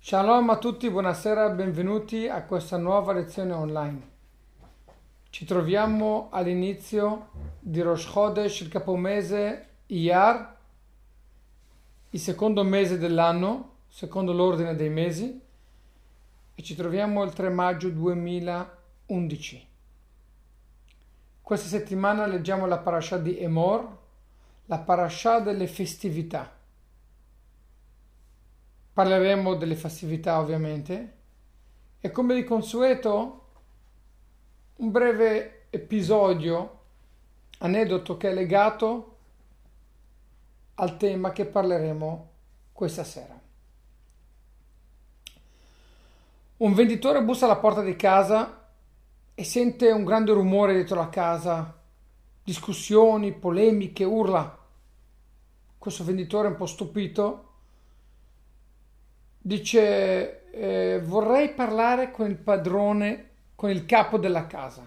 Shalom a tutti, buonasera, benvenuti a questa nuova lezione online. Ci troviamo all'inizio di Rosh Chodesh, il capomese Iyar, il secondo mese dell'anno, secondo l'ordine dei mesi, e ci troviamo il 3 maggio 2011. Questa settimana leggiamo la parasha di Emor, la parasha delle festività. Parleremo delle festività ovviamente e come di consueto un breve episodio, aneddoto che è legato al tema che parleremo questa sera. Un venditore bussa alla porta di casa e sente un grande rumore dietro la casa, discussioni, polemiche, urla. Questo venditore un po' stupito dice eh, vorrei parlare con il padrone, con il capo della casa.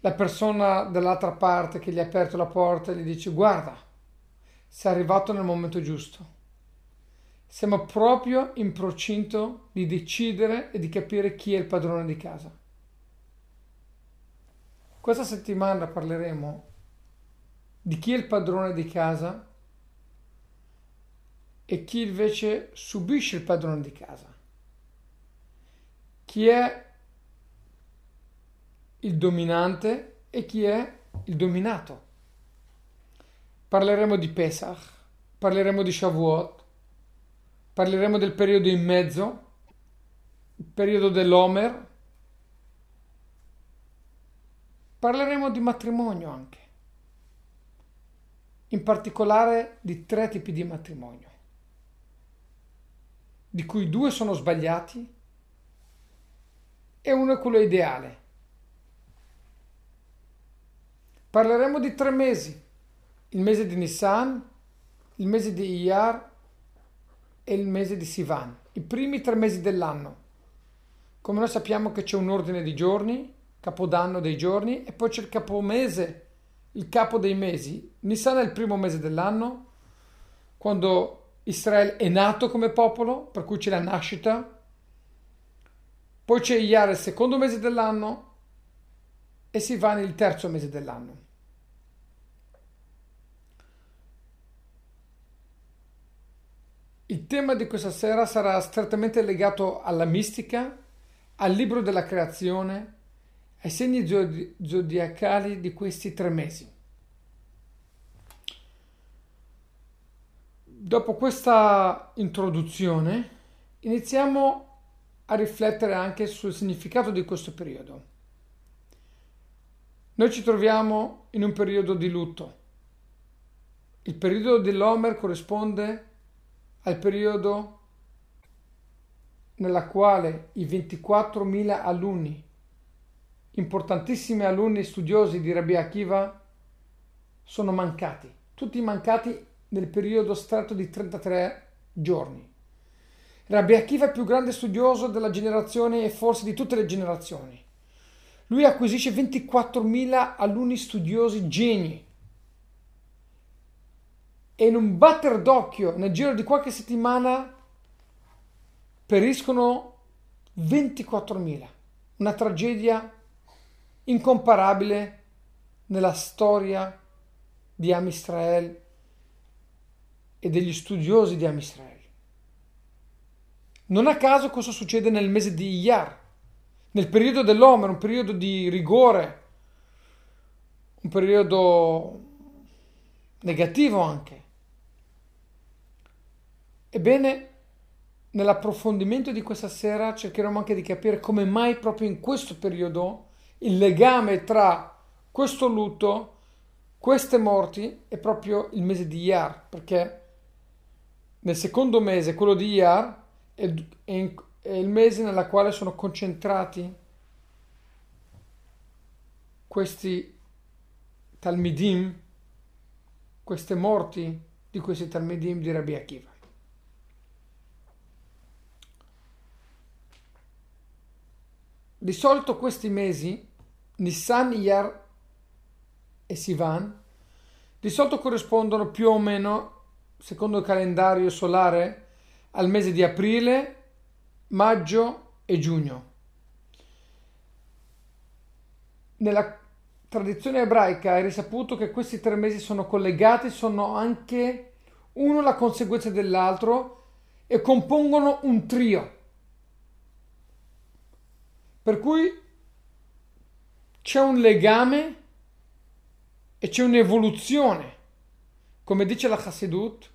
La persona dall'altra parte che gli ha aperto la porta gli dice guarda, sei arrivato nel momento giusto. Siamo proprio in procinto di decidere e di capire chi è il padrone di casa. Questa settimana parleremo di chi è il padrone di casa e chi invece subisce il padrone di casa. Chi è il dominante e chi è il dominato. Parleremo di Pesach, parleremo di Shavuot, parleremo del periodo in mezzo, il periodo dell'Omer, parleremo di matrimonio anche, in particolare di tre tipi di matrimonio di cui due sono sbagliati e uno è quello ideale. Parleremo di tre mesi, il mese di Nissan, il mese di Iyar e il mese di Sivan, i primi tre mesi dell'anno. Come noi sappiamo che c'è un ordine di giorni, capodanno dei giorni, e poi c'è il capomese, il capo dei mesi. Nissan è il primo mese dell'anno, quando Israele è nato come popolo, per cui c'è la nascita. Poi c'è Iyar il secondo mese dell'anno e Sivan il terzo mese dell'anno. Il tema di questa sera sarà strettamente legato alla mistica, al libro della creazione, ai segni zodiacali di questi tre mesi. Dopo questa introduzione iniziamo a riflettere anche sul significato di questo periodo. Noi ci troviamo in un periodo di lutto. Il periodo dell'Homer corrisponde al periodo nella quale i 24.000 alunni, importantissimi alunni studiosi di Rabbi Akiva, sono mancati, tutti mancati nel periodo stretto di 33 giorni. Rabbi Akiva è il più grande studioso della generazione e forse di tutte le generazioni. Lui acquisisce 24.000 alunni studiosi geni e in un batter d'occhio nel giro di qualche settimana periscono 24.000. Una tragedia incomparabile nella storia di Am Israel e degli studiosi di Amisrael. Non a caso questo succede nel mese di Iyar, nel periodo dell'Omer, un periodo di rigore, un periodo negativo anche. Ebbene, nell'approfondimento di questa sera cercheremo anche di capire come mai proprio in questo periodo il legame tra questo lutto, queste morti è proprio il mese di Iyar, perché nel secondo mese, quello di Iyar, è, è, è il mese nella quale sono concentrati questi Talmidim, queste morti di questi Talmidim di Rabbi Akiva. Di solito questi mesi, Nissan, Iyar e Sivan, di solito corrispondono più o meno secondo il calendario solare, al mese di aprile, maggio e giugno. Nella tradizione ebraica è risaputo che questi tre mesi sono collegati, sono anche uno la conseguenza dell'altro e compongono un trio. Per cui c'è un legame e c'è un'evoluzione. Come dice la Chassidut,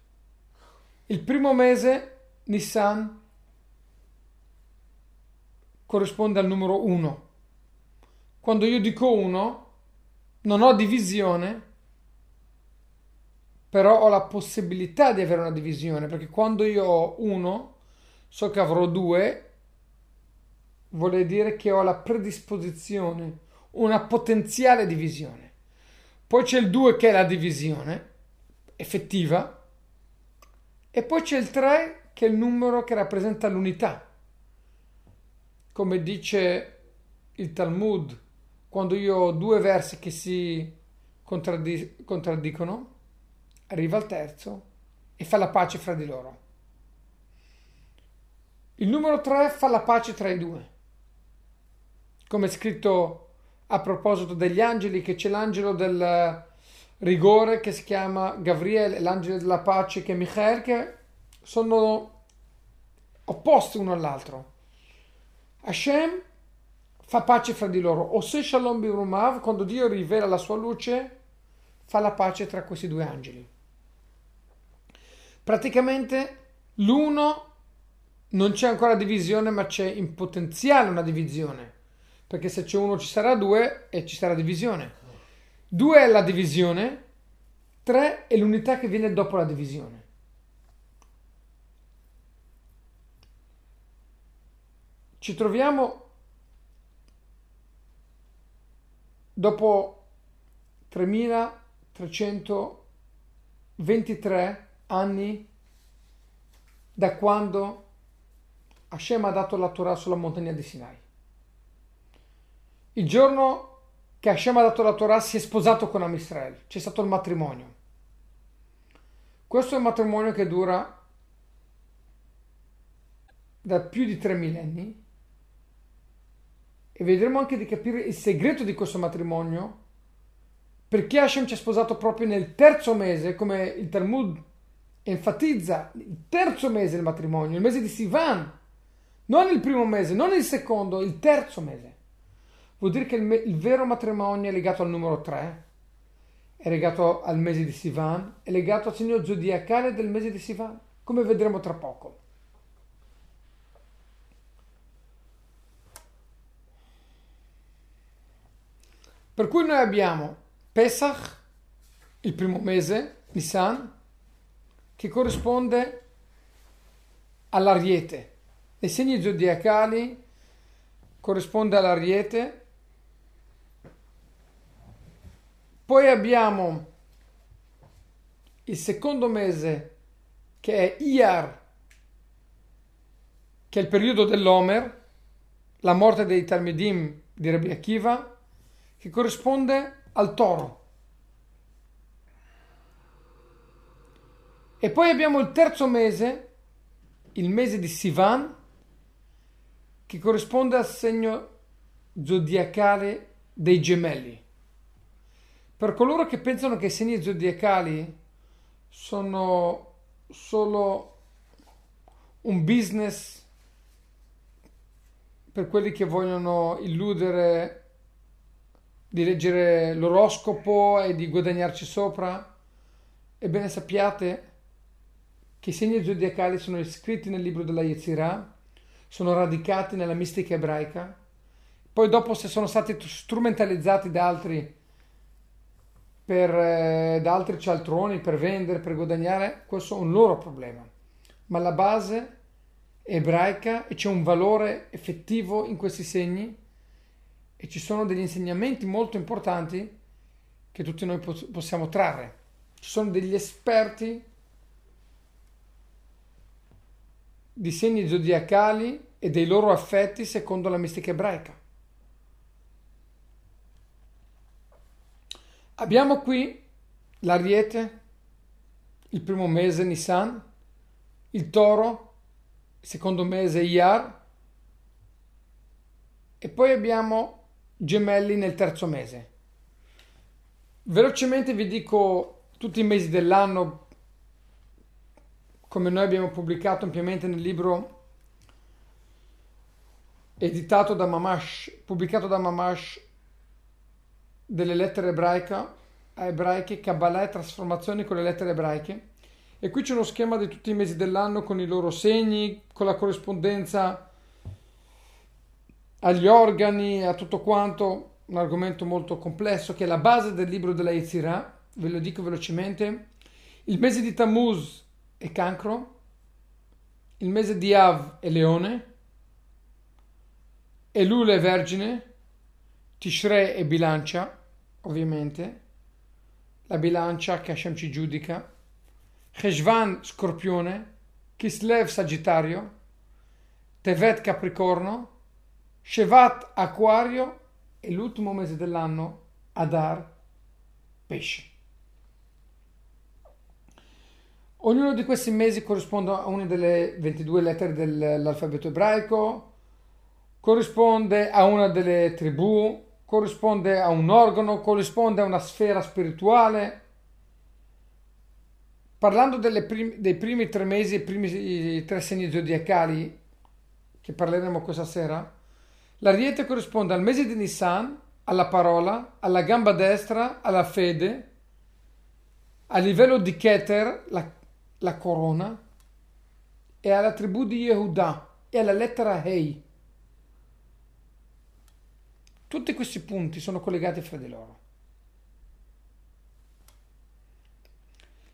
il primo mese, Nissan, corrisponde al numero 1. Quando io dico 1, non ho divisione, però ho la possibilità di avere una divisione, perché quando io ho 1, so che avrò 2, vuol dire che ho la predisposizione, una potenziale divisione. Poi c'è il 2 che è la divisione effettiva e poi c'è il 3 che è il numero che rappresenta l'unità. Come dice il Talmud, quando io ho due versi che si contraddi- contraddicono, arriva il terzo e fa la pace fra di loro. Il numero 3 fa la pace tra i due. Come è scritto a proposito degli angeli, che c'è l'angelo del rigore che si chiama Gabriele, l'angelo della pace che è Michael, che sono opposti uno all'altro. Hashem fa pace fra di loro. O se Shalom Birumav, quando Dio rivela la sua luce, fa la pace tra questi due angeli. Praticamente l'uno non c'è ancora divisione, ma c'è in potenziale una divisione perché se c'è uno ci sarà due e ci sarà divisione. Due è la divisione, tre è l'unità che viene dopo la divisione. Ci troviamo dopo 3323 anni da quando Hashem ha dato la Torah sulla montagna di Sinai. Il giorno che Hashem ha dato la Torah si è sposato con Amisrael, c'è stato il matrimonio. Questo è un matrimonio che dura da più di tre millenni e vedremo anche di capire il segreto di questo matrimonio perché Hashem ci ha sposato proprio nel terzo mese, come il Talmud enfatizza, il terzo mese del matrimonio, il mese di Sivan, non il primo mese, non il secondo, il terzo mese. Vuol dire che il, il vero matrimonio è legato al numero 3, è legato al mese di Sivan, è legato al segno zodiacale del mese di Sivan, come vedremo tra poco. Per cui noi abbiamo Pesach, il primo mese, Nisan, che corrisponde all'ariete. Nei segni zodiacali corrisponde all'ariete Poi abbiamo il secondo mese che è Iyar, che è il periodo dell'Omer, la morte dei Talmidim di Rabbi Akiva, che corrisponde al toro. E poi abbiamo il terzo mese, il mese di Sivan, che corrisponde al segno zodiacale dei gemelli. Per coloro che pensano che i segni zodiacali sono solo un business per quelli che vogliono illudere di leggere l'oroscopo e di guadagnarci sopra, ebbene sappiate che i segni zodiacali sono iscritti nel libro della Yetzirah, sono radicati nella mistica ebraica, poi dopo se sono stati strumentalizzati da altri per, eh, da altri cialtroni per vendere, per guadagnare, questo è un loro problema. Ma la base è ebraica e c'è un valore effettivo in questi segni e ci sono degli insegnamenti molto importanti che tutti noi possiamo trarre. Ci sono degli esperti di segni zodiacali e dei loro affetti secondo la mistica ebraica. Abbiamo qui l'Ariete, il primo mese Nissan, il Toro, secondo mese Iyar e poi abbiamo gemelli nel terzo mese. Velocemente vi dico tutti i mesi dell'anno come noi abbiamo pubblicato ampiamente nel libro editato da Mamash, pubblicato da Mamash delle lettere ebraiche, ebraiche, Kabbalah e trasformazioni con le lettere ebraiche. E qui c'è uno schema di tutti i mesi dell'anno con i loro segni, con la corrispondenza agli organi, a tutto quanto, un argomento molto complesso che è la base del libro della Yetzirah, ve lo dico velocemente. Il mese di Tammuz è cancro, il mese di Av è leone, Elul è vergine, Tishrei è bilancia, ovviamente, la bilancia che Hashem ci giudica, Cheshvan scorpione, Kislev sagittario, Tevet capricorno, Shevat acquario e l'ultimo mese dell'anno Adar pesce. Ognuno di questi mesi corrisponde a una delle 22 lettere dell'alfabeto ebraico, corrisponde a una delle tribù, corrisponde a un organo, corrisponde a una sfera spirituale. Parlando prim- dei primi tre mesi, i primi tre segni zodiacali che parleremo questa sera, l'ariete corrisponde al mese di Nissan, alla parola, alla gamba destra, alla fede, a livello di Keter, la, la corona, e alla tribù di Yehuda e alla lettera Hei. Tutti questi punti sono collegati fra di loro.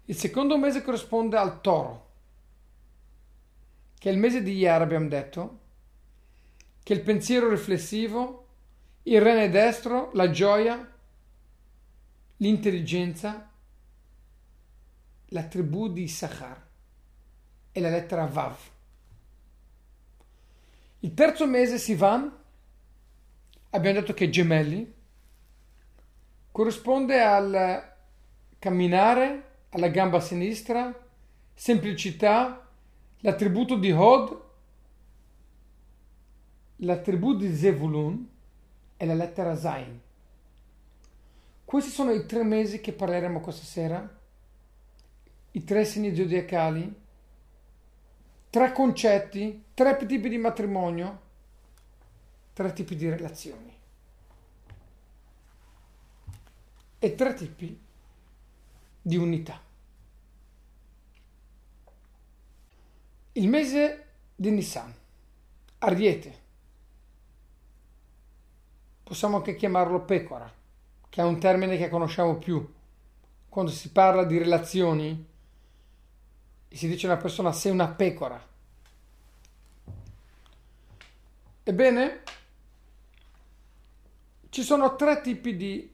Il secondo mese corrisponde al toro, che è il mese di Iar, abbiamo detto, che è il pensiero riflessivo, il rene destro, la gioia, l'intelligenza, la tribù di Issachar e la lettera Vav. Il terzo mese Sivan abbiamo detto che gemelli corrisponde al camminare, alla gamba sinistra, semplicità, l'attributo di Hod, l'attributo di Zevulun e la lettera Zain. Questi sono i tre mesi che parleremo questa sera, i tre segni zodiacali, tre concetti, tre tipi di matrimonio tre tipi di relazioni e tre tipi di unità. Il mese di Nissan, Ariete, possiamo anche chiamarlo pecora, che è un termine che conosciamo più. Quando si parla di relazioni, si dice una persona sei una pecora. Ebbene, ci sono tre tipi di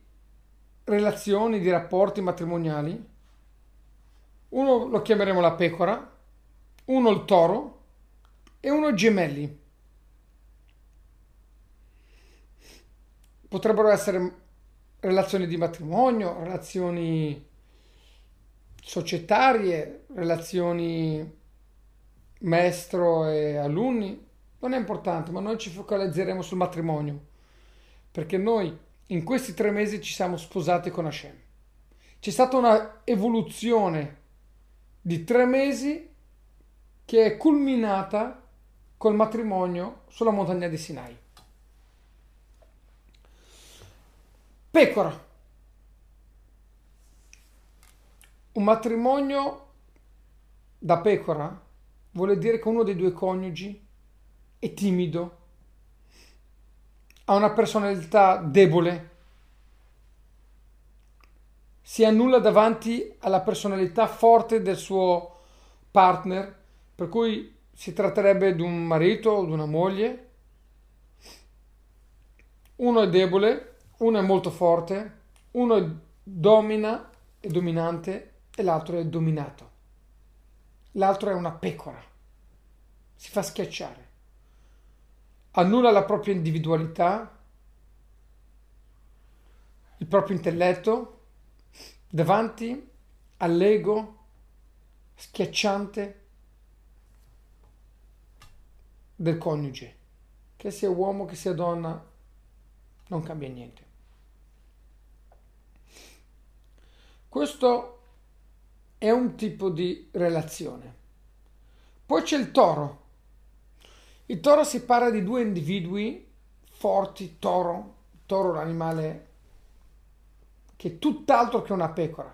relazioni, di rapporti matrimoniali. Uno lo chiameremo la pecora, uno il toro e uno i gemelli. Potrebbero essere relazioni di matrimonio, relazioni societarie, relazioni maestro e alunni, non è importante, ma noi ci focalizzeremo sul matrimonio perché noi in questi tre mesi ci siamo sposati con Hashem. C'è stata una evoluzione di tre mesi che è culminata col matrimonio sulla montagna di Sinai. Pecora. Un matrimonio da pecora vuol dire che uno dei due coniugi è timido, ha una personalità debole, si annulla davanti alla personalità forte del suo partner, per cui si tratterebbe di un marito o di una moglie. Uno è debole, uno è molto forte, uno domina, è dominante e l'altro è dominato. L'altro è una pecora, si fa schiacciare annulla la propria individualità, il proprio intelletto davanti all'ego schiacciante del coniuge, che sia uomo, che sia donna, non cambia niente. Questo è un tipo di relazione. Poi c'è il toro. Il toro si parla di due individui forti, toro, toro un animale che è tutt'altro che una pecora,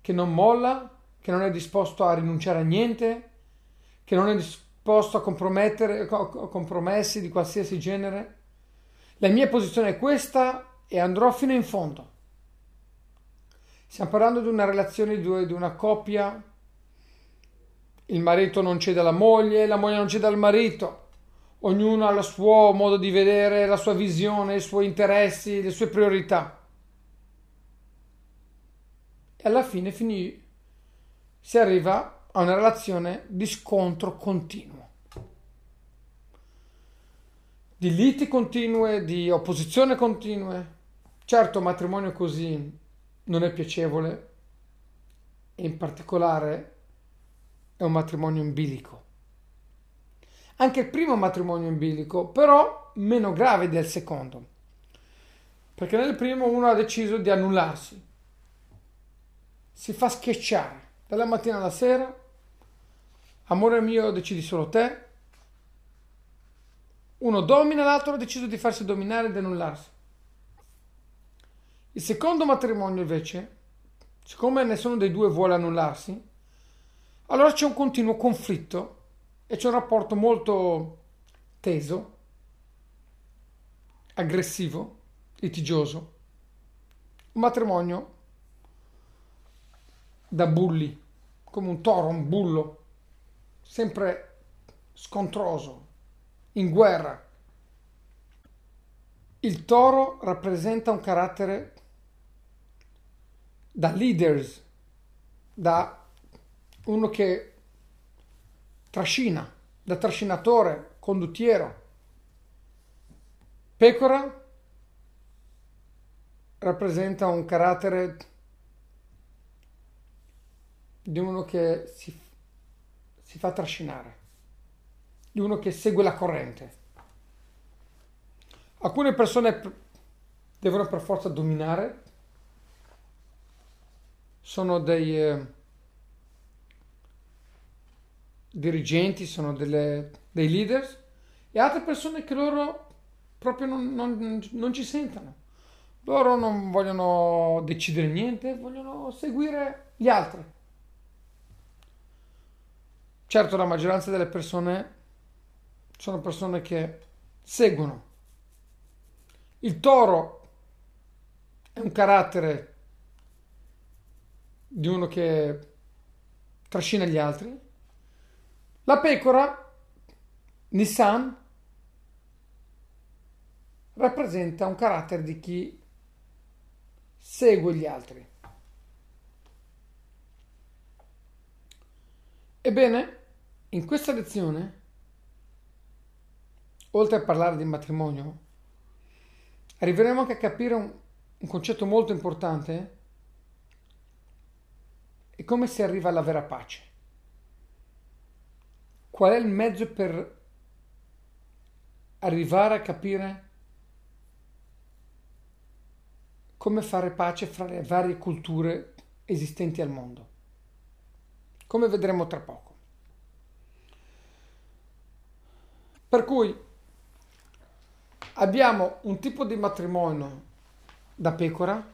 che non molla, che non è disposto a rinunciare a niente, che non è disposto a compromettere a compromessi di qualsiasi genere. La mia posizione è questa e andrò fino in fondo. Stiamo parlando di una relazione di, due, di una coppia. Il marito non cede alla moglie, la moglie non cede al marito. Ognuno ha il suo modo di vedere, la sua visione, i suoi interessi, le sue priorità. E alla fine finì, si arriva a una relazione di scontro continuo di liti continue, di opposizione continue. Certo, matrimonio così non è piacevole in particolare è un matrimonio in bilico. Anche il primo matrimonio in bilico, però meno grave del secondo. Perché nel primo uno ha deciso di annullarsi. Si fa schiacciare dalla mattina alla sera. Amore mio, decidi solo te uno domina, l'altro ha deciso di farsi dominare ed annullarsi. Il secondo matrimonio invece, siccome nessuno dei due vuole annullarsi, allora c'è un continuo conflitto e c'è un rapporto molto teso, aggressivo, litigioso. Un matrimonio da bulli, come un toro, un bullo, sempre scontroso, in guerra. Il toro rappresenta un carattere da leaders, da uno che trascina, da trascinatore, conduttiero. Pecora rappresenta un carattere di uno che si, si fa trascinare di uno che segue la corrente. Alcune persone devono per forza dominare, sono dei eh, dirigenti, sono delle, dei leaders, e altre persone che loro proprio non, non, non ci sentono. Loro non vogliono decidere niente, vogliono seguire gli altri. Certo, la maggioranza delle persone sono persone che seguono. Il toro è un carattere di uno che trascina gli altri. La pecora, Nissan, rappresenta un carattere di chi segue gli altri. Ebbene, in questa lezione oltre a parlare di matrimonio, arriveremo anche a capire un, un concetto molto importante e come si arriva alla vera pace. Qual è il mezzo per arrivare a capire come fare pace fra le varie culture esistenti al mondo? Come vedremo tra poco. Per cui Abbiamo un tipo di matrimonio da pecora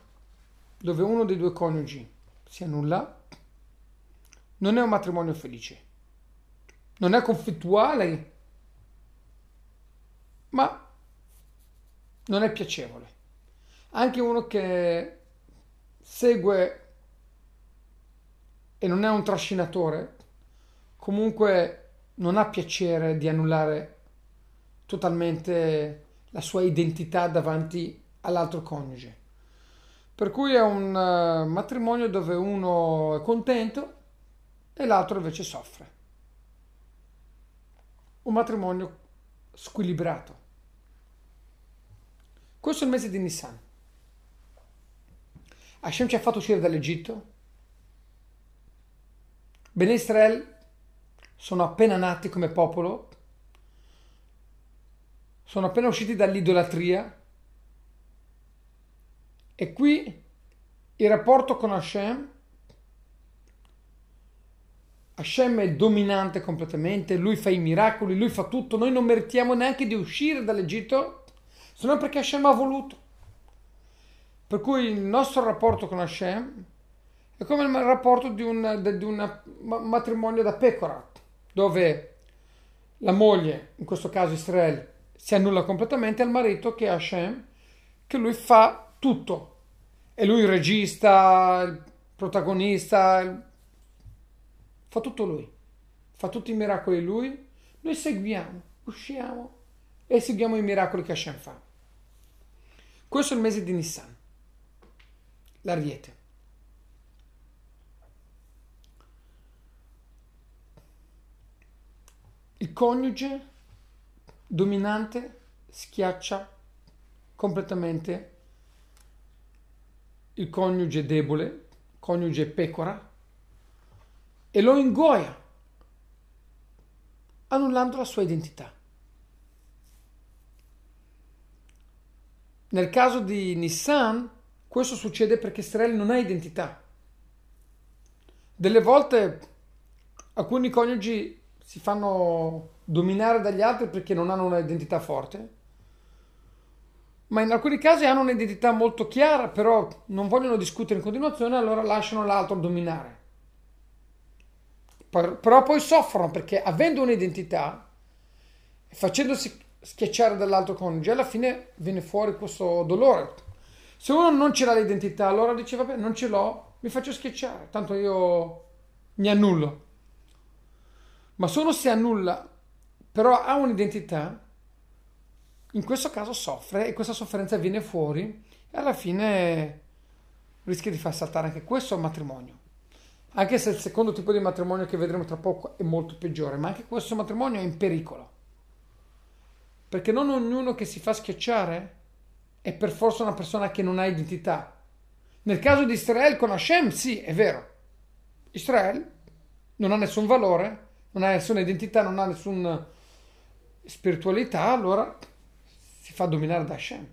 dove uno dei due coniugi si annulla. Non è un matrimonio felice. Non è conflittuale, ma non è piacevole. Anche uno che segue e non è un trascinatore, comunque non ha piacere di annullare totalmente la sua identità davanti all'altro coniuge. Per cui è un uh, matrimonio dove uno è contento e l'altro invece soffre. Un matrimonio squilibrato. Questo è il mese di Nissan. Hashem ci ha fatto uscire dall'Egitto. Ben Israel sono appena nati come popolo sono appena usciti dall'idolatria e qui il rapporto con Hashem Hashem è dominante completamente, lui fa i miracoli, lui fa tutto, noi non meritiamo neanche di uscire dall'Egitto se non perché Hashem ha voluto. Per cui il nostro rapporto con Hashem è come il rapporto di un, di un matrimonio da pecora, dove la moglie, in questo caso Israele, si annulla completamente al marito che è Hashem, che lui fa tutto. È lui il regista, il protagonista, il... fa tutto lui. Fa tutti i miracoli lui. Noi seguiamo, usciamo e seguiamo i miracoli che Hashem fa. Questo è il mese di Nissan, l'ariete. Il coniuge dominante schiaccia completamente il coniuge debole, coniuge pecora, e lo ingoia, annullando la sua identità. Nel caso di Nissan, questo succede perché Israele non ha identità. Delle volte alcuni coniugi si fanno dominare dagli altri perché non hanno un'identità forte, ma in alcuni casi hanno un'identità molto chiara, però non vogliono discutere in continuazione, allora lasciano l'altro dominare. Però poi soffrono perché avendo un'identità, facendosi schiacciare dall'altro coniuge, alla fine viene fuori questo dolore. Se uno non ce l'ha l'identità, allora dice vabbè, non ce l'ho, mi faccio schiacciare, tanto io mi annullo. Ma se uno si annulla, però ha un'identità, in questo caso soffre e questa sofferenza viene fuori e alla fine rischia di far saltare anche questo matrimonio. Anche se il secondo tipo di matrimonio che vedremo tra poco è molto peggiore, ma anche questo matrimonio è in pericolo. Perché non ognuno che si fa schiacciare è per forza una persona che non ha identità. Nel caso di Israele con Hashem, sì, è vero. Israele non ha nessun valore, non ha nessuna identità, non ha nessuna spiritualità, allora si fa dominare da Hashem.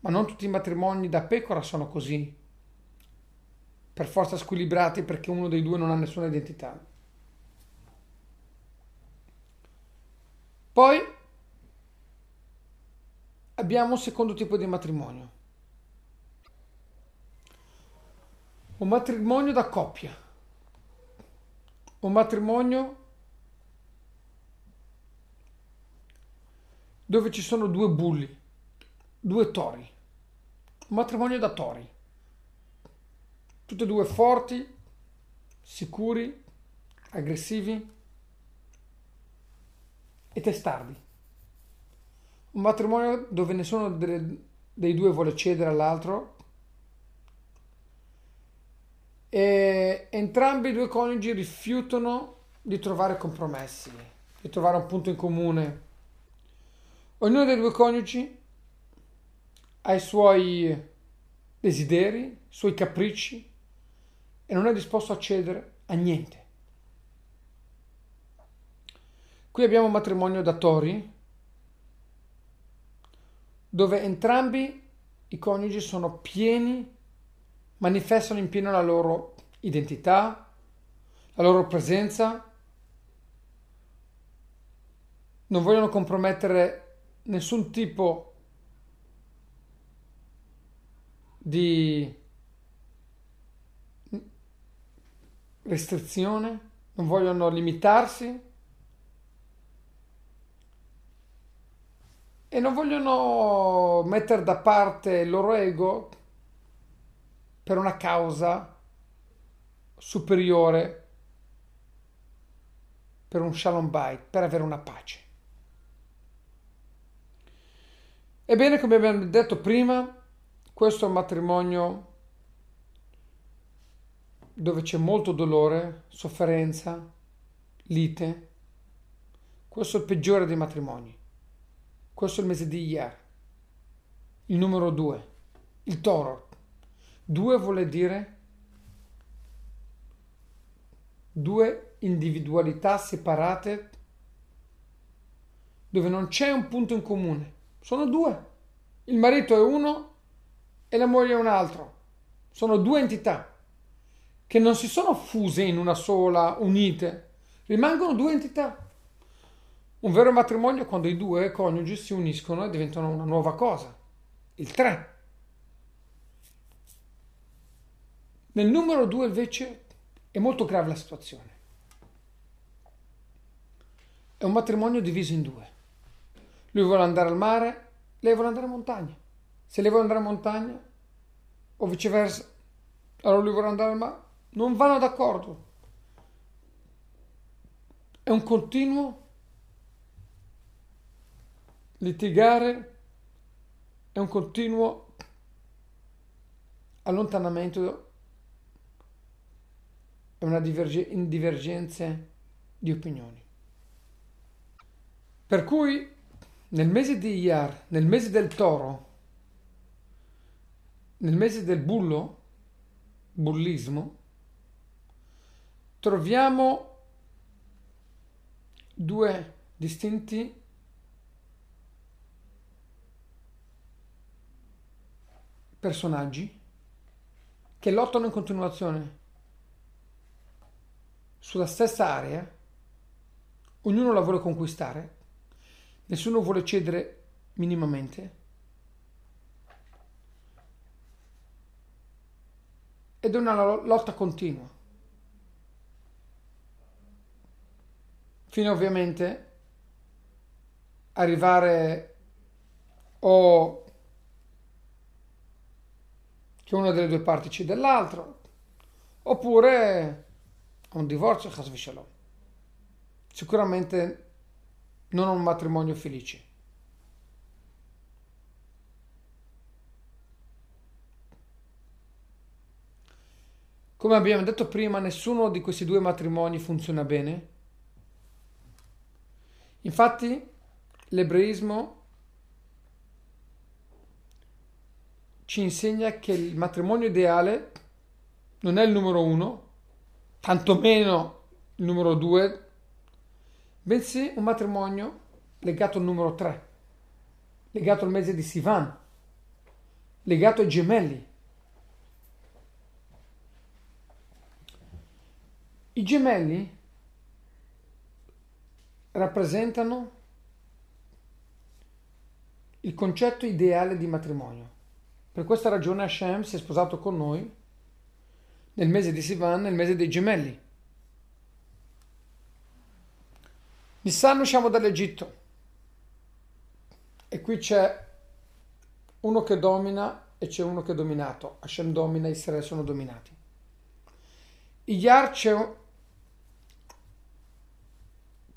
Ma non tutti i matrimoni da pecora sono così, per forza squilibrati perché uno dei due non ha nessuna identità. Poi abbiamo un secondo tipo di matrimonio. Un matrimonio da coppia. Un matrimonio dove ci sono due bulli, due tori. Un matrimonio da tori. Tutti e due forti, sicuri, aggressivi e testardi un matrimonio dove nessuno dei due vuole cedere all'altro e entrambi i due coniugi rifiutano di trovare compromessi, di trovare un punto in comune. Ognuno dei due coniugi ha i suoi desideri, i suoi capricci e non è disposto a cedere a niente. Qui abbiamo un matrimonio da tori dove entrambi i coniugi sono pieni, manifestano in pieno la loro identità, la loro presenza, non vogliono compromettere nessun tipo di restrizione, non vogliono limitarsi e non vogliono mettere da parte il loro ego per una causa superiore, per un shalom bait, per avere una pace. Ebbene, come abbiamo detto prima, questo è un matrimonio dove c'è molto dolore, sofferenza, lite. Questo è il peggiore dei matrimoni. Questo è il mese di Iyar. Il numero due, il toro. Due vuole dire due individualità separate dove non c'è un punto in comune. Sono due. Il marito è uno e la moglie è un altro. Sono due entità che non si sono fuse in una sola, unite. Rimangono due entità. Un vero matrimonio è quando i due coniugi si uniscono e diventano una nuova cosa. Il tre. Nel numero due invece è molto grave la situazione. È un matrimonio diviso in due. Lui vuole andare al mare, lei vuole andare in montagna. Se lei vuole andare in montagna, o viceversa, allora lui vuole andare al mare, non vanno d'accordo. È un continuo litigare, è un continuo allontanamento e una divergenza di opinioni. Per cui nel mese di Iyar, nel mese del toro, nel mese del bullo, bullismo, troviamo due distinti personaggi che lottano in continuazione sulla stessa area, ognuno la vuole conquistare Nessuno vuole cedere minimamente. Ed è una lotta continua. Fino ovviamente arrivare o che una delle due parti cede all'altro, oppure un divorzio, Sicuramente non un matrimonio felice. Come abbiamo detto prima, nessuno di questi due matrimoni funziona bene. Infatti, l'ebraismo ci insegna che il matrimonio ideale non è il numero uno, tantomeno il numero due bensì un matrimonio legato al numero 3, legato al mese di Sivan, legato ai gemelli. I gemelli rappresentano il concetto ideale di matrimonio. Per questa ragione Hashem si è sposato con noi nel mese di Sivan, nel mese dei gemelli. Nissan usciamo dall'Egitto e qui c'è uno che domina e c'è uno che è dominato. Hashem domina, Israele sono dominati. Iyar c'è,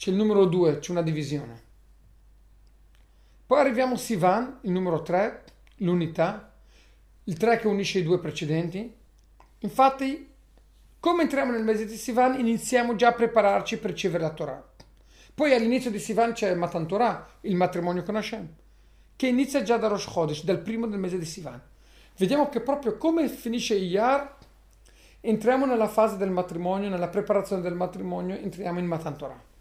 c'è il numero 2, c'è una divisione. Poi arriviamo a Sivan, il numero 3, l'unità, il 3 che unisce i due precedenti. Infatti, come entriamo nel mese di Sivan, iniziamo già a prepararci per ricevere la Torah. Poi all'inizio di Sivan c'è Matan Torah, il matrimonio con Hashem, che inizia già da Rosh Chodesh, dal primo del mese di Sivan. Vediamo che proprio come finisce Iyar, entriamo nella fase del matrimonio, nella preparazione del matrimonio, entriamo in Matan Torah.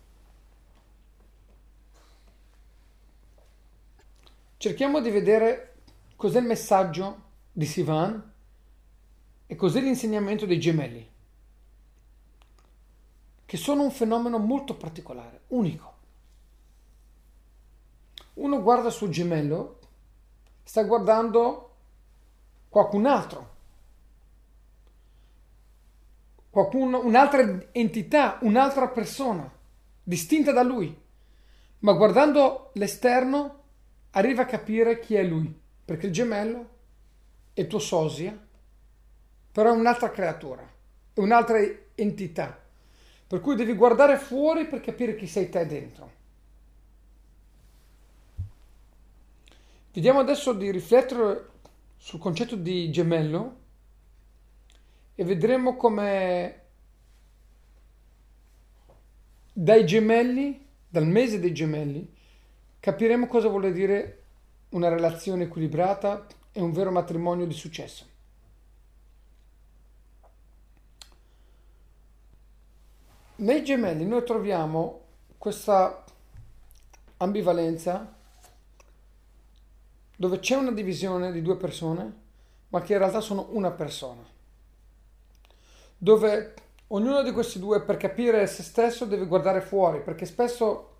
Cerchiamo di vedere cos'è il messaggio di Sivan e cos'è l'insegnamento dei gemelli che sono un fenomeno molto particolare, unico. Uno guarda sul gemello, sta guardando qualcun altro, qualcuno, un'altra entità, un'altra persona, distinta da lui. Ma guardando l'esterno arriva a capire chi è lui, perché il gemello è tuo sosia, però è un'altra creatura, è un'altra entità. Per cui devi guardare fuori per capire chi sei te dentro. Vediamo adesso di riflettere sul concetto di gemello e vedremo come dai gemelli, dal mese dei gemelli, capiremo cosa vuole dire una relazione equilibrata e un vero matrimonio di successo. Nei gemelli noi troviamo questa ambivalenza dove c'è una divisione di due persone, ma che in realtà sono una persona. Dove ognuno di questi due per capire se stesso deve guardare fuori, perché spesso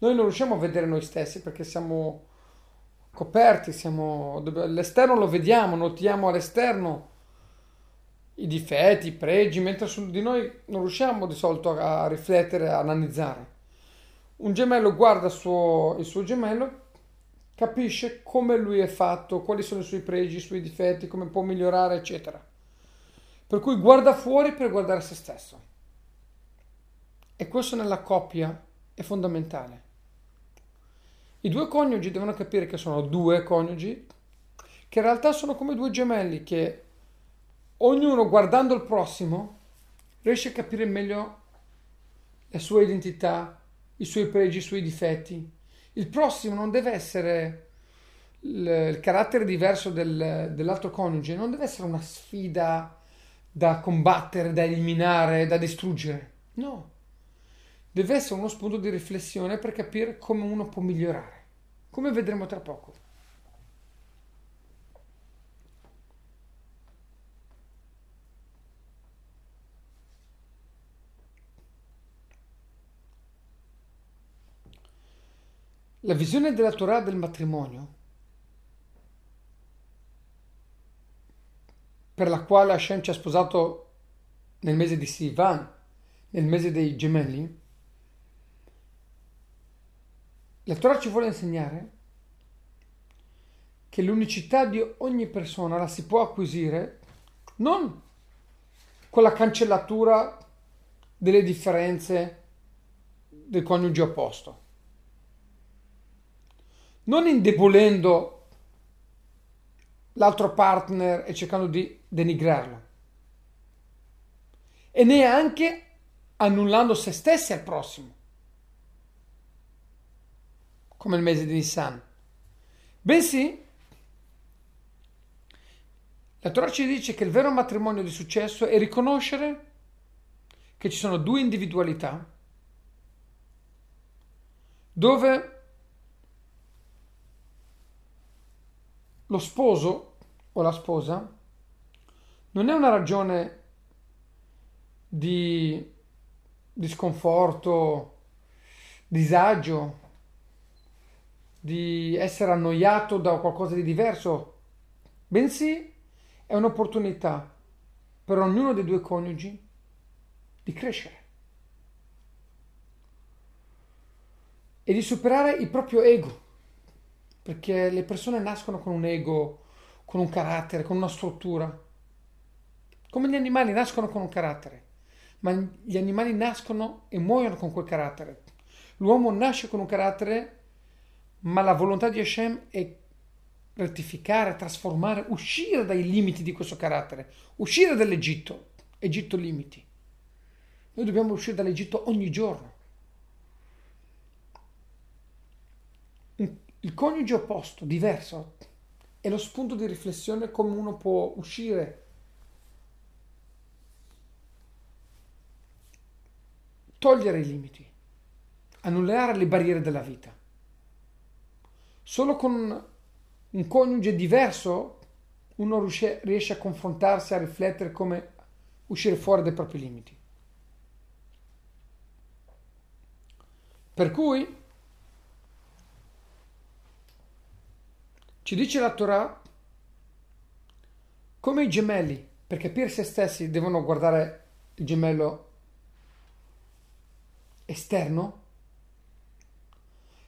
noi non riusciamo a vedere noi stessi perché siamo coperti, siamo, l'esterno lo vediamo, notiamo all'esterno i difetti, i pregi, mentre su di noi non riusciamo di solito a riflettere, a analizzare. Un gemello guarda suo, il suo gemello, capisce come lui è fatto, quali sono i suoi pregi, i suoi difetti, come può migliorare, eccetera. Per cui guarda fuori per guardare se stesso. E questo nella coppia è fondamentale. I due coniugi devono capire che sono due coniugi, che in realtà sono come due gemelli, che ognuno guardando il prossimo riesce a capire meglio la sua identità, i suoi pregi, i suoi difetti. Il prossimo non deve essere il, carattere diverso del, dell'altro coniuge, non deve essere una sfida da combattere, da eliminare, da distruggere. No, deve essere uno spunto di riflessione per capire come uno può migliorare, come vedremo tra poco. La visione della Torah del matrimonio, per la quale Hashem ci ha sposato nel mese di Sivan, nel mese dei gemelli, La Torah ci vuole insegnare che l'unicità di ogni persona la si può acquisire non con la cancellatura delle differenze del coniuge opposto, non indebolendo l'altro partner e cercando di denigrarlo, e neanche annullando se stessi al prossimo come il mese di Nissan, bensì la Torah ci dice che il vero matrimonio di successo è riconoscere che ci sono due individualità dove lo sposo o la sposa non è una ragione di, di sconforto, disagio, di essere annoiato da qualcosa di diverso, bensì è un'opportunità per ognuno dei due coniugi di crescere e di superare il proprio ego, perché le persone nascono con un ego, con un carattere, con una struttura, come gli animali nascono con un carattere, ma gli animali nascono e muoiono con quel carattere. L'uomo nasce con un carattere ma la volontà di Hashem è rettificare, trasformare, uscire dai limiti di questo carattere, uscire dall'Egitto, Egitto limiti. Noi dobbiamo uscire dall'Egitto ogni giorno. Il coniuge opposto, diverso, è lo spunto di riflessione come uno può uscire, togliere i limiti, annullare le barriere della vita. Solo con un coniuge diverso uno riesce a confrontarsi, a riflettere come uscire fuori dai propri limiti. Per cui ci dice la Torah come i gemelli, per capire se stessi devono guardare il gemello esterno.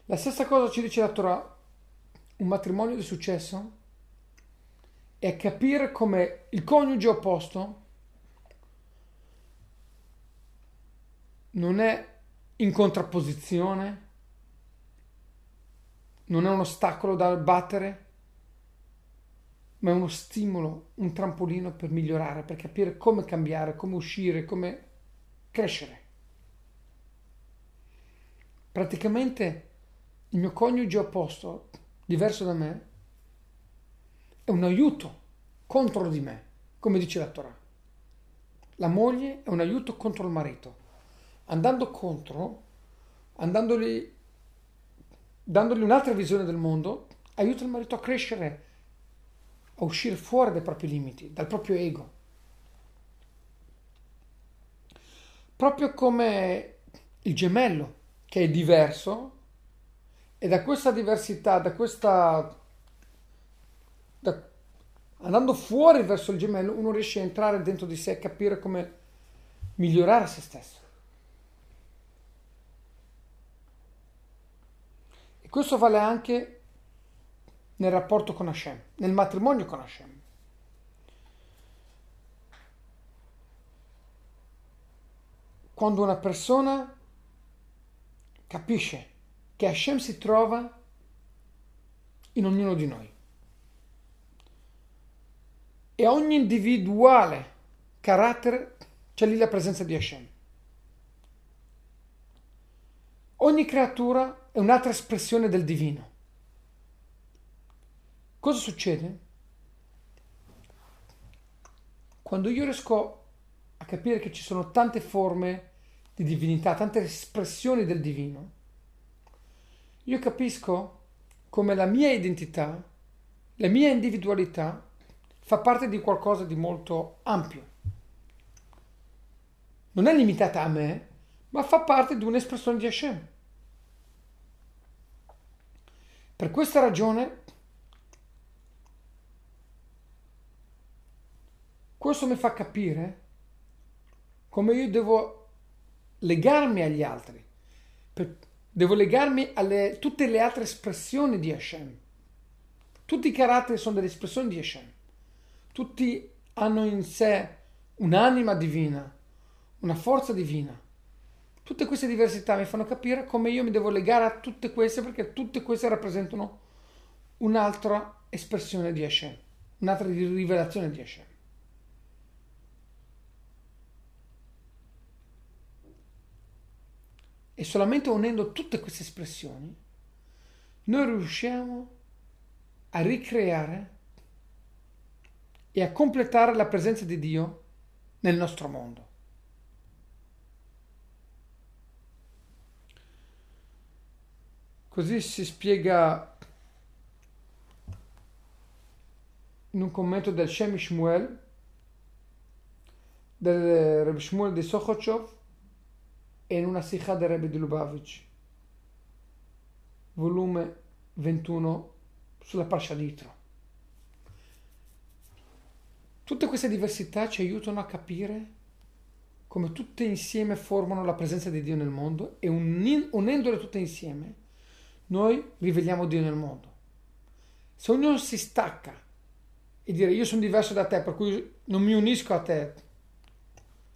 La stessa cosa ci dice la Torah un matrimonio di successo è capire come il coniuge opposto non è in contrapposizione, non è un ostacolo da battere, ma è uno stimolo, un trampolino per migliorare, per capire come cambiare, come uscire, come crescere. Praticamente il mio coniuge opposto diverso da me, è un aiuto contro di me, come dice la Torah. La moglie è un aiuto contro il marito. Andando contro, andandoli dandogli un'altra visione del mondo, aiuta il marito a crescere, a uscire fuori dai propri limiti, dal proprio ego. Proprio come il gemello, che è diverso, e da questa diversità, da questa... Da, andando fuori verso il gemello, uno riesce a entrare dentro di sé e capire come migliorare se stesso. E questo vale anche nel rapporto con Hashem, nel matrimonio con Hashem. Quando una persona capisce che Hashem si trova in ognuno di noi e ogni individuale carattere c'è lì la presenza di Hashem. Ogni creatura è un'altra espressione del divino. Cosa succede? Quando io riesco a capire che ci sono tante forme di divinità, tante espressioni del divino, io capisco come la mia identità, la mia individualità fa parte di qualcosa di molto ampio. Non è limitata a me, ma fa parte di un'espressione di Hashem. Per questa ragione Questo mi fa capire come io devo legarmi agli altri, devo legarmi a tutte le altre espressioni di Hashem. Tutti i caratteri sono delle espressioni di Hashem. Tutti hanno in sé un'anima divina, una forza divina. Tutte queste diversità mi fanno capire come io mi devo legare a tutte queste perché tutte queste rappresentano un'altra espressione di Hashem, un'altra rivelazione di Hashem. E solamente unendo tutte queste espressioni noi riusciamo a ricreare e a completare la presenza di Dio nel nostro mondo. Così si spiega in un commento del Shem Shmuel, del Reb Shmuel di Sochochov, in una sikha del Rebbe di Lubavitch, volume 21 sulla Parsha Ditro. Tutte queste diversità ci aiutano a capire come tutte insieme formano la presenza di Dio nel mondo e unendole tutte insieme noi riveliamo Dio nel mondo. Se ognuno si stacca e dire io sono diverso da te, per cui non mi unisco a te,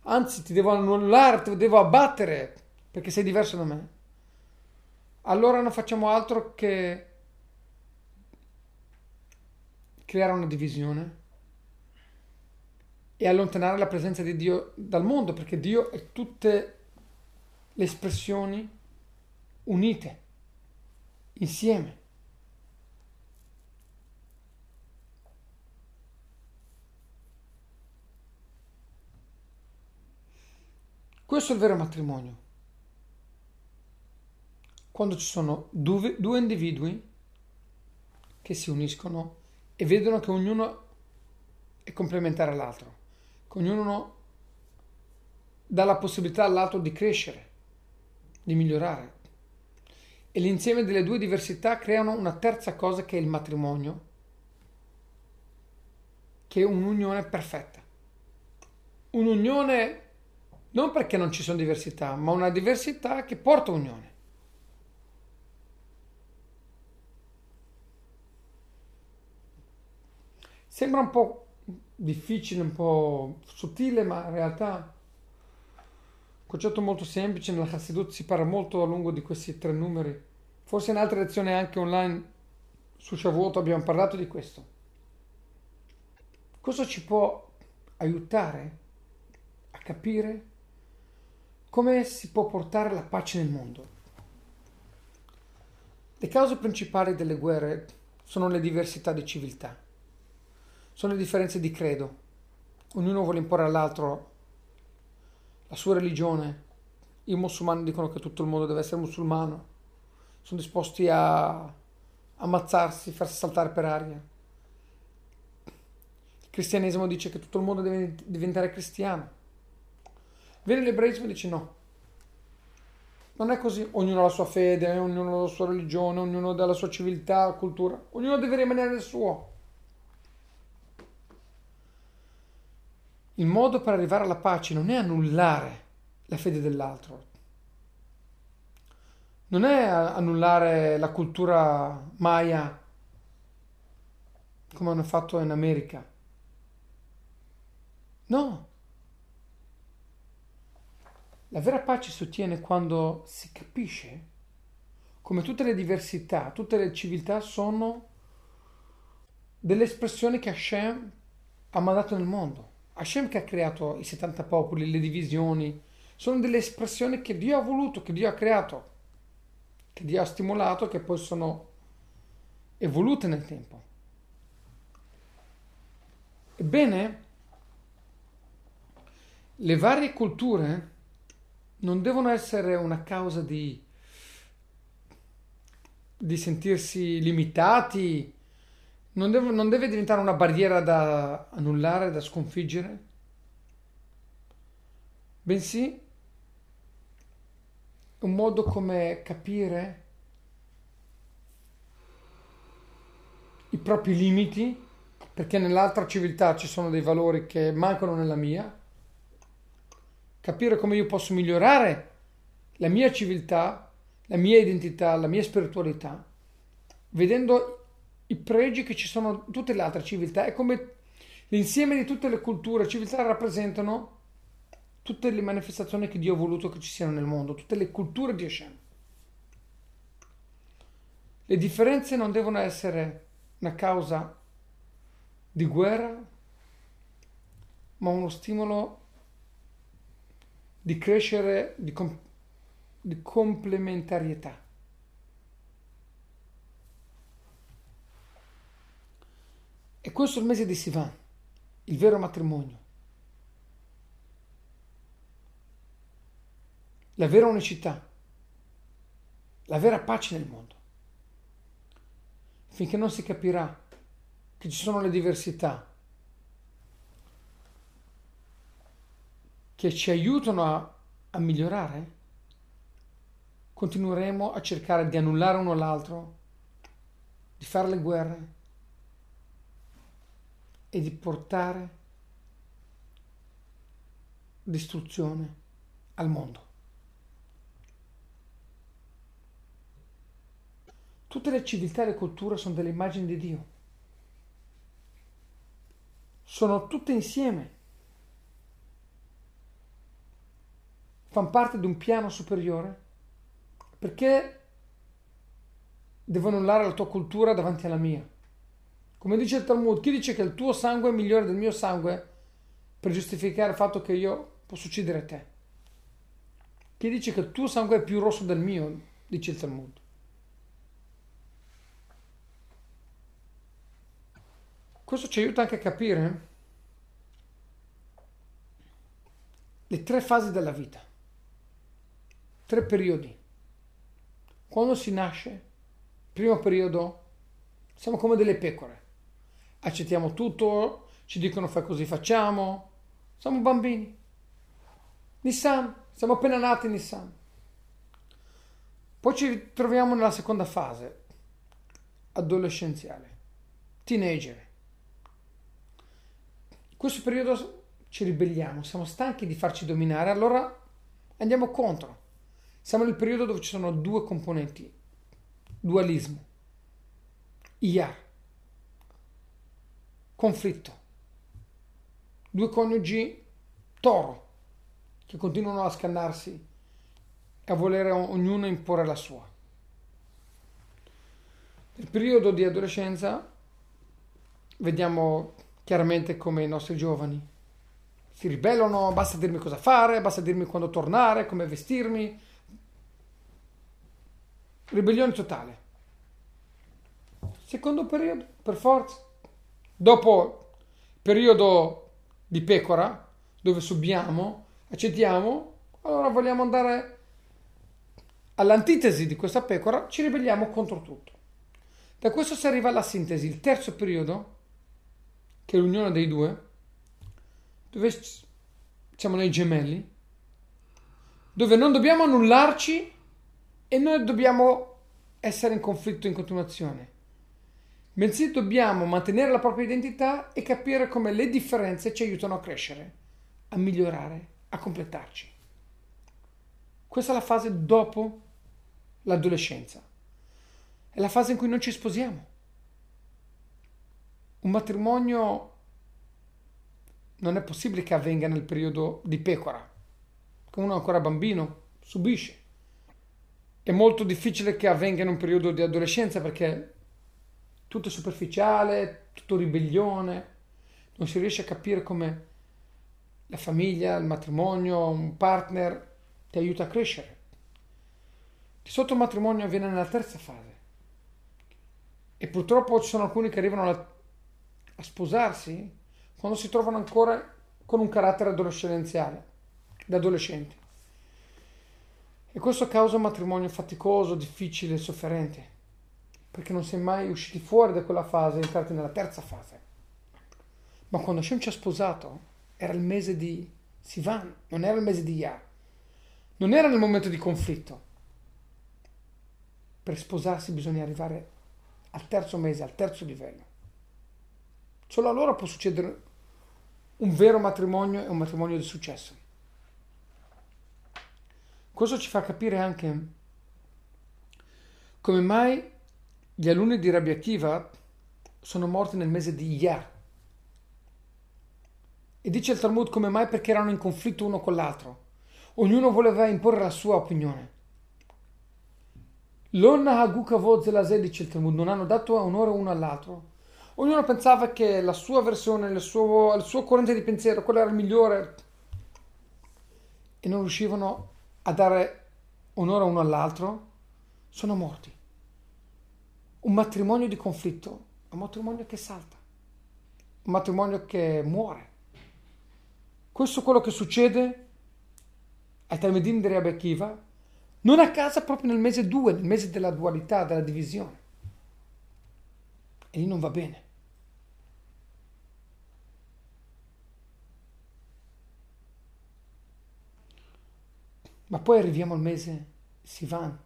anzi ti devo annullare, ti devo abbattere perché sei diverso da me, allora non facciamo altro che creare una divisione e allontanare la presenza di Dio dal mondo, perché Dio è tutte le espressioni unite, insieme. Questo è il vero matrimonio. Quando ci sono due, due individui che si uniscono e vedono che ognuno è complementare all'altro, che ognuno dà la possibilità all'altro di crescere, di migliorare. E l'insieme delle due diversità creano una terza cosa che è il matrimonio, che è un'unione perfetta. Un'unione non perché non ci sono diversità, ma una diversità che porta unione. Sembra un po' difficile, un po' sottile, ma in realtà un concetto molto semplice. Nella Chassidut si parla molto a lungo di questi tre numeri. Forse in altre lezioni anche online su Shavuot abbiamo parlato di questo. Cosa ci può aiutare a capire come si può portare la pace nel mondo? Le cause principali delle guerre sono le diversità di civiltà, sono le differenze di credo. Ognuno vuole imporre all'altro la sua religione. I musulmani dicono che tutto il mondo deve essere musulmano. sono disposti a ammazzarsi, farsi saltare per aria. Il cristianesimo dice che tutto il mondo deve diventare cristiano. Viene l'ebraismo e dice no. Non è così, ognuno ha la sua fede, ognuno ha la sua religione, ognuno ha la sua civiltà, cultura, ognuno deve rimanere nel suo. Il modo per arrivare alla pace non è annullare la fede dell'altro, non è annullare la cultura maya come hanno fatto in America. No. La vera pace si ottiene quando si capisce come tutte le diversità, tutte le civiltà sono delle espressioni che Hashem ha mandato nel mondo. Hashem che ha creato i 70 popoli, le divisioni, sono delle espressioni che Dio ha voluto, che Dio ha creato, che Dio ha stimolato, che poi sono evolute nel tempo. Ebbene, le varie culture non devono essere una causa di, di sentirsi limitati, non deve, non deve diventare una barriera da annullare, da sconfiggere, bensì un modo come capire i propri limiti, perché nell'altra civiltà ci sono dei valori che mancano nella mia, capire come io posso migliorare la mia civiltà, la mia identità, la mia spiritualità, vedendo i pregi che ci sono in tutte le altre civiltà e come l'insieme di tutte le culture e civiltà rappresentano tutte le manifestazioni che Dio ha voluto che ci siano nel mondo, tutte le culture di Hashem. Le differenze non devono essere una causa di guerra, ma uno stimolo di crescere di, com- di complementarietà. E questo è il mese di Sivan, il vero matrimonio. La vera unicità, la vera pace nel mondo. Finché non si capirà che ci sono le diversità che ci aiutano a, a migliorare, continueremo a cercare di annullare uno l'altro, di fare le guerre e di portare distruzione al mondo. Tutte le civiltà e le culture sono delle immagini di Dio. Sono tutte insieme fanno parte di un piano superiore? Perché devo annullare la tua cultura davanti alla mia? Come dice il Talmud, chi dice che il tuo sangue è migliore del mio sangue per giustificare il fatto che io posso uccidere te? Chi dice che il tuo sangue è più rosso del mio, dice il Talmud. Questo ci aiuta anche a capire le tre fasi della vita tre periodi. Quando si nasce, primo periodo, siamo come delle pecore. Accettiamo tutto, ci dicono fai così facciamo, siamo bambini. Nissan, siamo appena nati Nissan. Poi ci ritroviamo nella seconda fase, adolescenziale, teenager. In questo periodo ci ribelliamo, siamo stanchi di farci dominare, allora andiamo contro siamo nel periodo dove ci sono due componenti, dualismo, IAR, conflitto, due coniugi toro che continuano a scannarsi e a volere ognuno imporre la sua. Nel periodo di adolescenza vediamo chiaramente come i nostri giovani si ribellano, basta dirmi cosa fare, basta dirmi quando tornare, come vestirmi, Ribellione totale. Secondo periodo, per forza. Dopo periodo di pecora, dove subiamo, accettiamo, allora vogliamo andare all'antitesi di questa pecora, ci ribelliamo contro tutto. Da questo si arriva alla sintesi, il terzo periodo, che è l'unione dei due, dove siamo nei gemelli, dove non dobbiamo annullarci e noi dobbiamo essere in conflitto in continuazione, bensì dobbiamo mantenere la propria identità e capire come le differenze ci aiutano a crescere, a migliorare, a completarci. Questa è la fase dopo l'adolescenza. È la fase in cui non ci sposiamo. Un matrimonio non è possibile che avvenga nel periodo di pecora, che uno è ancora bambino, subisce. È molto difficile che avvenga in un periodo di adolescenza perché tutto è superficiale, tutto ribellione, non si riesce a capire come la famiglia, il matrimonio, un partner ti aiuta a crescere. Di sotto il matrimonio avviene nella terza fase. E purtroppo ci sono alcuni che arrivano a, a sposarsi quando si trovano ancora con un carattere adolescenziale, da adolescenti. E questo causa un matrimonio faticoso, difficile e sofferente, perché non è mai usciti fuori da quella fase entrati nella terza fase. Ma quando Hashem ci ha sposato, era il mese di Sivan, non era il mese di Yah, non era nel momento di conflitto. Per sposarsi bisogna arrivare al terzo mese, al terzo livello. Solo allora può succedere un vero matrimonio e un matrimonio di successo. Questo ci fa capire anche come mai gli alunni di Rabbi Akiva sono morti nel mese di Iyar. E dice il Talmud come mai perché erano in conflitto uno con l'altro. Ognuno voleva imporre la sua opinione. L'onna Hagukavod Zelazé, dice il Talmud, non hanno dato onore uno all'altro. Ognuno pensava che la sua versione, il suo, il suo corrente di pensiero, quella era il migliore. E non riuscivano a dare onore uno all'altro. Sono morti. Un matrimonio di conflitto, un matrimonio che salta, un matrimonio che muore. Questo è quello che succede ai Talmudim di Rabbi Akiva, non a casa proprio nel mese 2, nel mese della dualità, della divisione. E lì non va bene. Ma poi arriviamo al mese Sivan,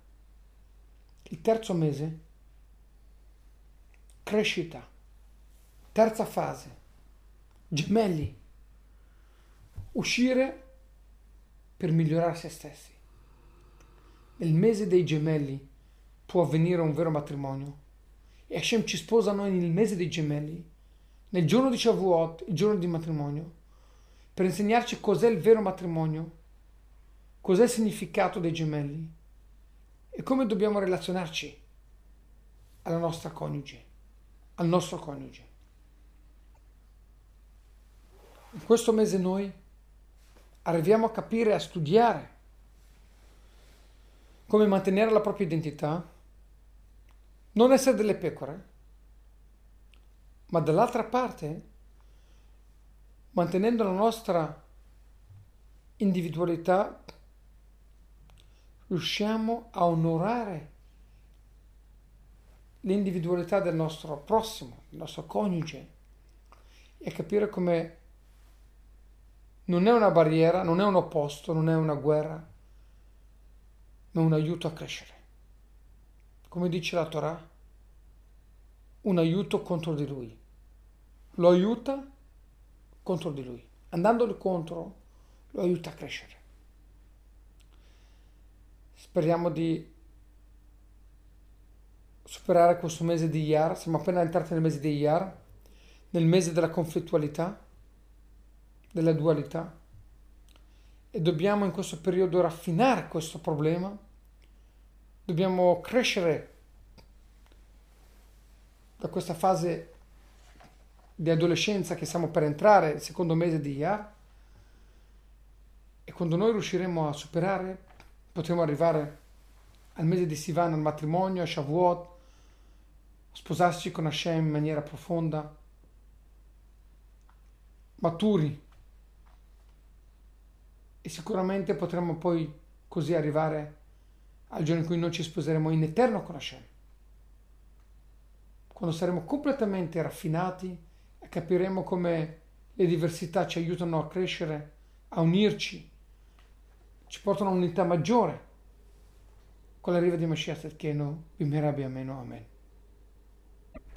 il terzo mese, crescita, terza fase, gemelli, uscire per migliorare se stessi. Nel mese dei gemelli può avvenire un vero matrimonio. E Hashem ci sposa noi nel mese dei gemelli, nel giorno di Shavuot, il giorno di matrimonio, per insegnarci cos'è il vero matrimonio, cos'è il significato dei gemelli e come dobbiamo relazionarci alla nostra coniuge, al nostro coniuge. In questo mese noi arriviamo a capire, a studiare come mantenere la propria identità, non essere delle pecore, ma dall'altra parte, mantenendo la nostra individualità, riusciamo a onorare l'individualità del nostro prossimo, del nostro coniuge e capire come non è una barriera, non è un opposto, non è una guerra, ma un aiuto a crescere. Come dice la Torah, un aiuto contro di lui. Lo aiuta contro di lui. Andandolo contro, lo aiuta a crescere. Speriamo di superare questo mese di Iyar. Siamo appena entrati nel mese di Iyar, nel mese della conflittualità della dualità. E dobbiamo in questo periodo raffinare questo problema, dobbiamo crescere da questa fase di adolescenza che stiamo per entrare, il secondo mese di Iyar, e quando noi riusciremo a superare, potremo arrivare al mese di Sivan, al matrimonio, a Shavuot, sposarci con Hashem in maniera profonda, maturi e sicuramente potremo poi così arrivare al giorno in cui noi ci sposeremo in eterno con Hashem. Quando saremo completamente raffinati e capiremo come le diversità ci aiutano a crescere, a unirci, ci portano a un'unità maggiore. Con l'arrivo di Mashiach Tzedkenu, bimera Amen.